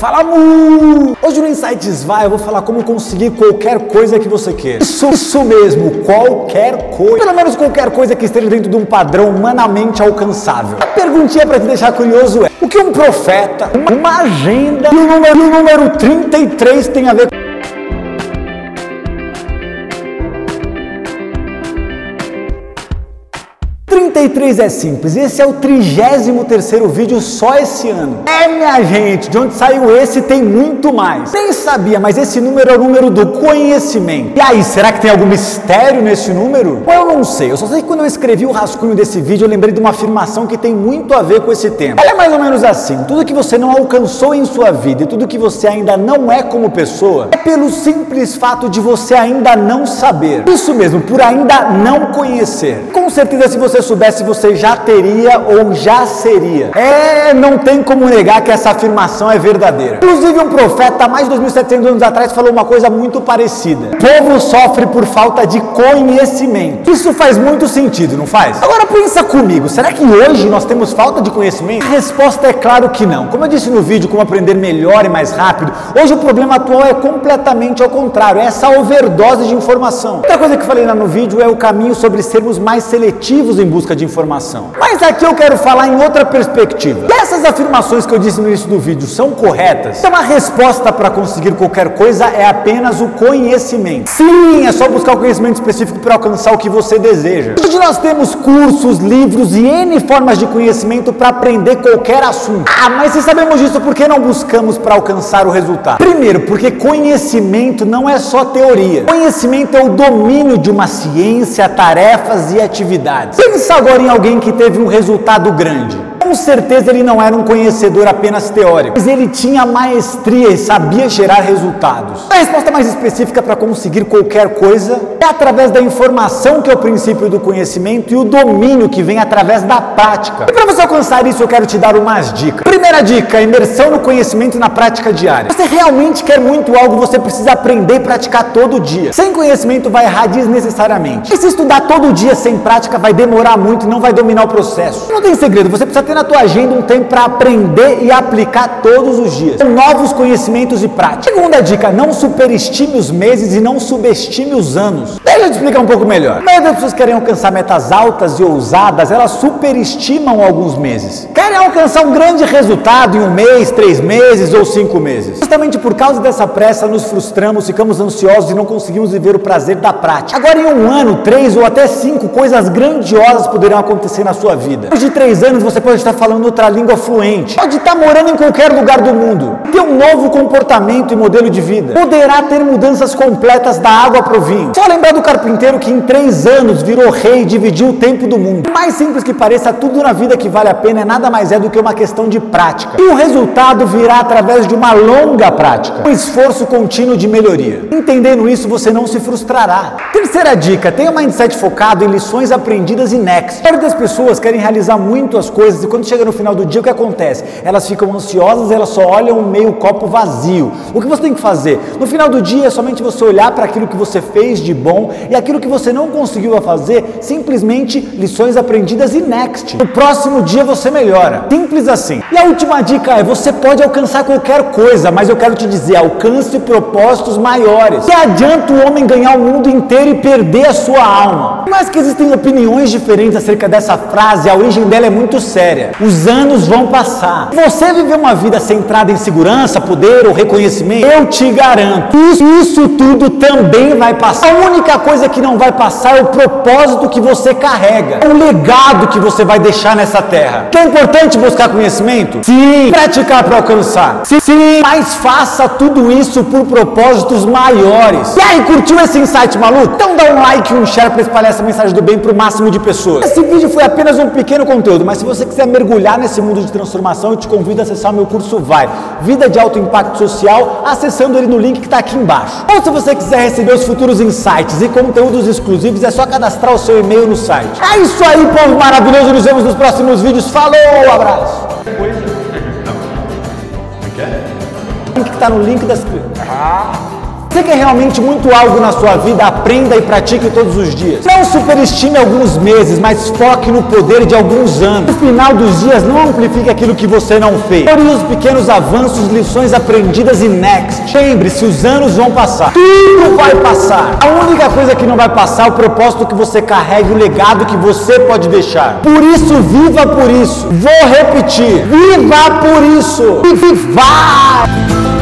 Fala mu! Hoje no Insights Vai eu vou falar como conseguir qualquer coisa que você queira. Isso, isso mesmo, qualquer coisa. Pelo menos qualquer coisa que esteja dentro de um padrão humanamente alcançável. A perguntinha para te deixar curioso é: o que um profeta, uma agenda e o número, número 33 tem a ver com 33 é simples, esse é o 33º vídeo só esse ano. É, minha gente, de onde saiu esse tem muito mais. Nem sabia, mas esse número é o número do conhecimento. E aí, será que tem algum mistério nesse número? Ou eu não sei, eu só sei que quando eu escrevi o rascunho desse vídeo, eu lembrei de uma afirmação que tem muito a ver com esse tema. Ela é mais ou menos assim, tudo que você não alcançou em sua vida e tudo que você ainda não é como pessoa, é pelo simples fato de você ainda não saber. Isso mesmo, por ainda não conhecer. Com certeza, se você soubesse, você já teria ou já seria. É, não tem como negar que essa afirmação é verdadeira. Inclusive, um profeta, mais de 2.700 anos atrás, falou uma coisa muito parecida: o povo sofre por falta de conhecimento. Isso faz muito sentido, não faz? Agora pensa comigo: será que hoje nós temos falta de conhecimento? A resposta é claro que não. Como eu disse no vídeo, como aprender melhor e mais rápido, hoje o problema atual é completamente ao contrário: é essa overdose de informação. Outra coisa que eu falei lá no vídeo é o caminho sobre sermos mais seletivos em busca busca de informação. Mas aqui eu quero falar em outra perspectiva. E essas afirmações que eu disse no início do vídeo são corretas? Então a resposta para conseguir qualquer coisa é apenas o conhecimento. Sim, é só buscar o conhecimento específico para alcançar o que você deseja. Hoje nós temos cursos, livros e N formas de conhecimento para aprender qualquer assunto. Ah, mas se sabemos disso, por que não buscamos para alcançar o resultado? Primeiro, porque conhecimento não é só teoria. Conhecimento é o domínio de uma ciência, tarefas e atividades. Pensa Pensa agora em alguém que teve um resultado grande. Com certeza ele não era um conhecedor apenas teórico, mas ele tinha maestria e sabia gerar resultados. A resposta mais específica para conseguir qualquer coisa é através da informação, que é o princípio do conhecimento, e o domínio, que vem através da prática. E para você alcançar isso, eu quero te dar umas dicas. Primeira dica: imersão no conhecimento na prática diária. Você realmente quer muito algo, você precisa aprender e praticar todo dia. Sem conhecimento, vai errar desnecessariamente. E se estudar todo dia sem prática, vai demorar muito e não vai dominar o processo. Não tem segredo, você precisa ter na tua agenda um tempo para aprender e aplicar todos os dias. Novos conhecimentos e práticas. Segunda dica, não superestime os meses e não subestime os anos. Deixa eu te explicar um pouco melhor. A maioria pessoas querem alcançar metas altas e ousadas, elas superestimam alguns meses. Querem alcançar um grande resultado em um mês, três meses ou cinco meses. Justamente por causa dessa pressa, nos frustramos, ficamos ansiosos e não conseguimos viver o prazer da prática. Agora, em um ano, três ou até cinco coisas grandiosas poderão acontecer na sua vida. Depois de três anos, você pode estar estar falando outra língua fluente, pode estar morando em qualquer lugar do mundo, ter um novo comportamento e modelo de vida, poderá ter mudanças completas da água para o vinho. Só lembrar do carpinteiro que em três anos virou rei e dividiu o tempo do mundo. Mais simples que pareça, tudo na vida que vale a pena é nada mais é do que uma questão de prática. E o resultado virá através de uma longa prática, um esforço contínuo de melhoria. Entendendo isso, você não se frustrará. Terceira dica: tenha um mindset focado em lições aprendidas e next. A das pessoas querem realizar muito as coisas e quando quando chega no final do dia, o que acontece? Elas ficam ansiosas, elas só olham meio copo vazio. O que você tem que fazer? No final do dia é somente você olhar para aquilo que você fez de bom e aquilo que você não conseguiu fazer, simplesmente lições aprendidas e next. No próximo dia você melhora. Simples assim. E a última dica é: você pode alcançar qualquer coisa, mas eu quero te dizer, alcance propósitos maiores. Que adianta o homem ganhar o mundo inteiro e perder a sua alma? Mas que existem opiniões diferentes acerca dessa frase, a origem dela é muito séria. Os anos vão passar. Você viver uma vida centrada em segurança, poder ou reconhecimento, eu te garanto, isso, isso tudo também vai passar. A única coisa que não vai passar é o propósito que você carrega, é o legado que você vai deixar nessa terra. Que é importante buscar conhecimento? Sim. Praticar para alcançar? Sim. Mas faça tudo isso por propósitos maiores. E aí, curtiu esse insight maluco? Então dá um like e um share para espalhar essa mensagem do bem para o máximo de pessoas. Esse vídeo foi apenas um pequeno conteúdo, mas se você quiser mergulhar nesse mundo de transformação, eu te convido a acessar o meu curso Vai, Vida de Alto Impacto Social, acessando ele no link que está aqui embaixo. Ou se você quiser receber os futuros insights e conteúdos exclusivos, é só cadastrar o seu e-mail no site. É isso aí, povo maravilhoso, nos vemos nos próximos vídeos. Falou, abraço! Coisa. Não. O que? O link que está no link das... Ah. Você quer realmente muito algo na sua vida, aprenda e pratique todos os dias. Não superestime alguns meses, mas foque no poder de alguns anos. No final dos dias, não amplifique aquilo que você não fez. Ore os pequenos avanços, lições aprendidas e next. Lembre-se, os anos vão passar. Tudo vai passar. A única coisa que não vai passar é o propósito que você carrega, o legado que você pode deixar. Por isso, viva por isso. Vou repetir. Viva por isso. E vai!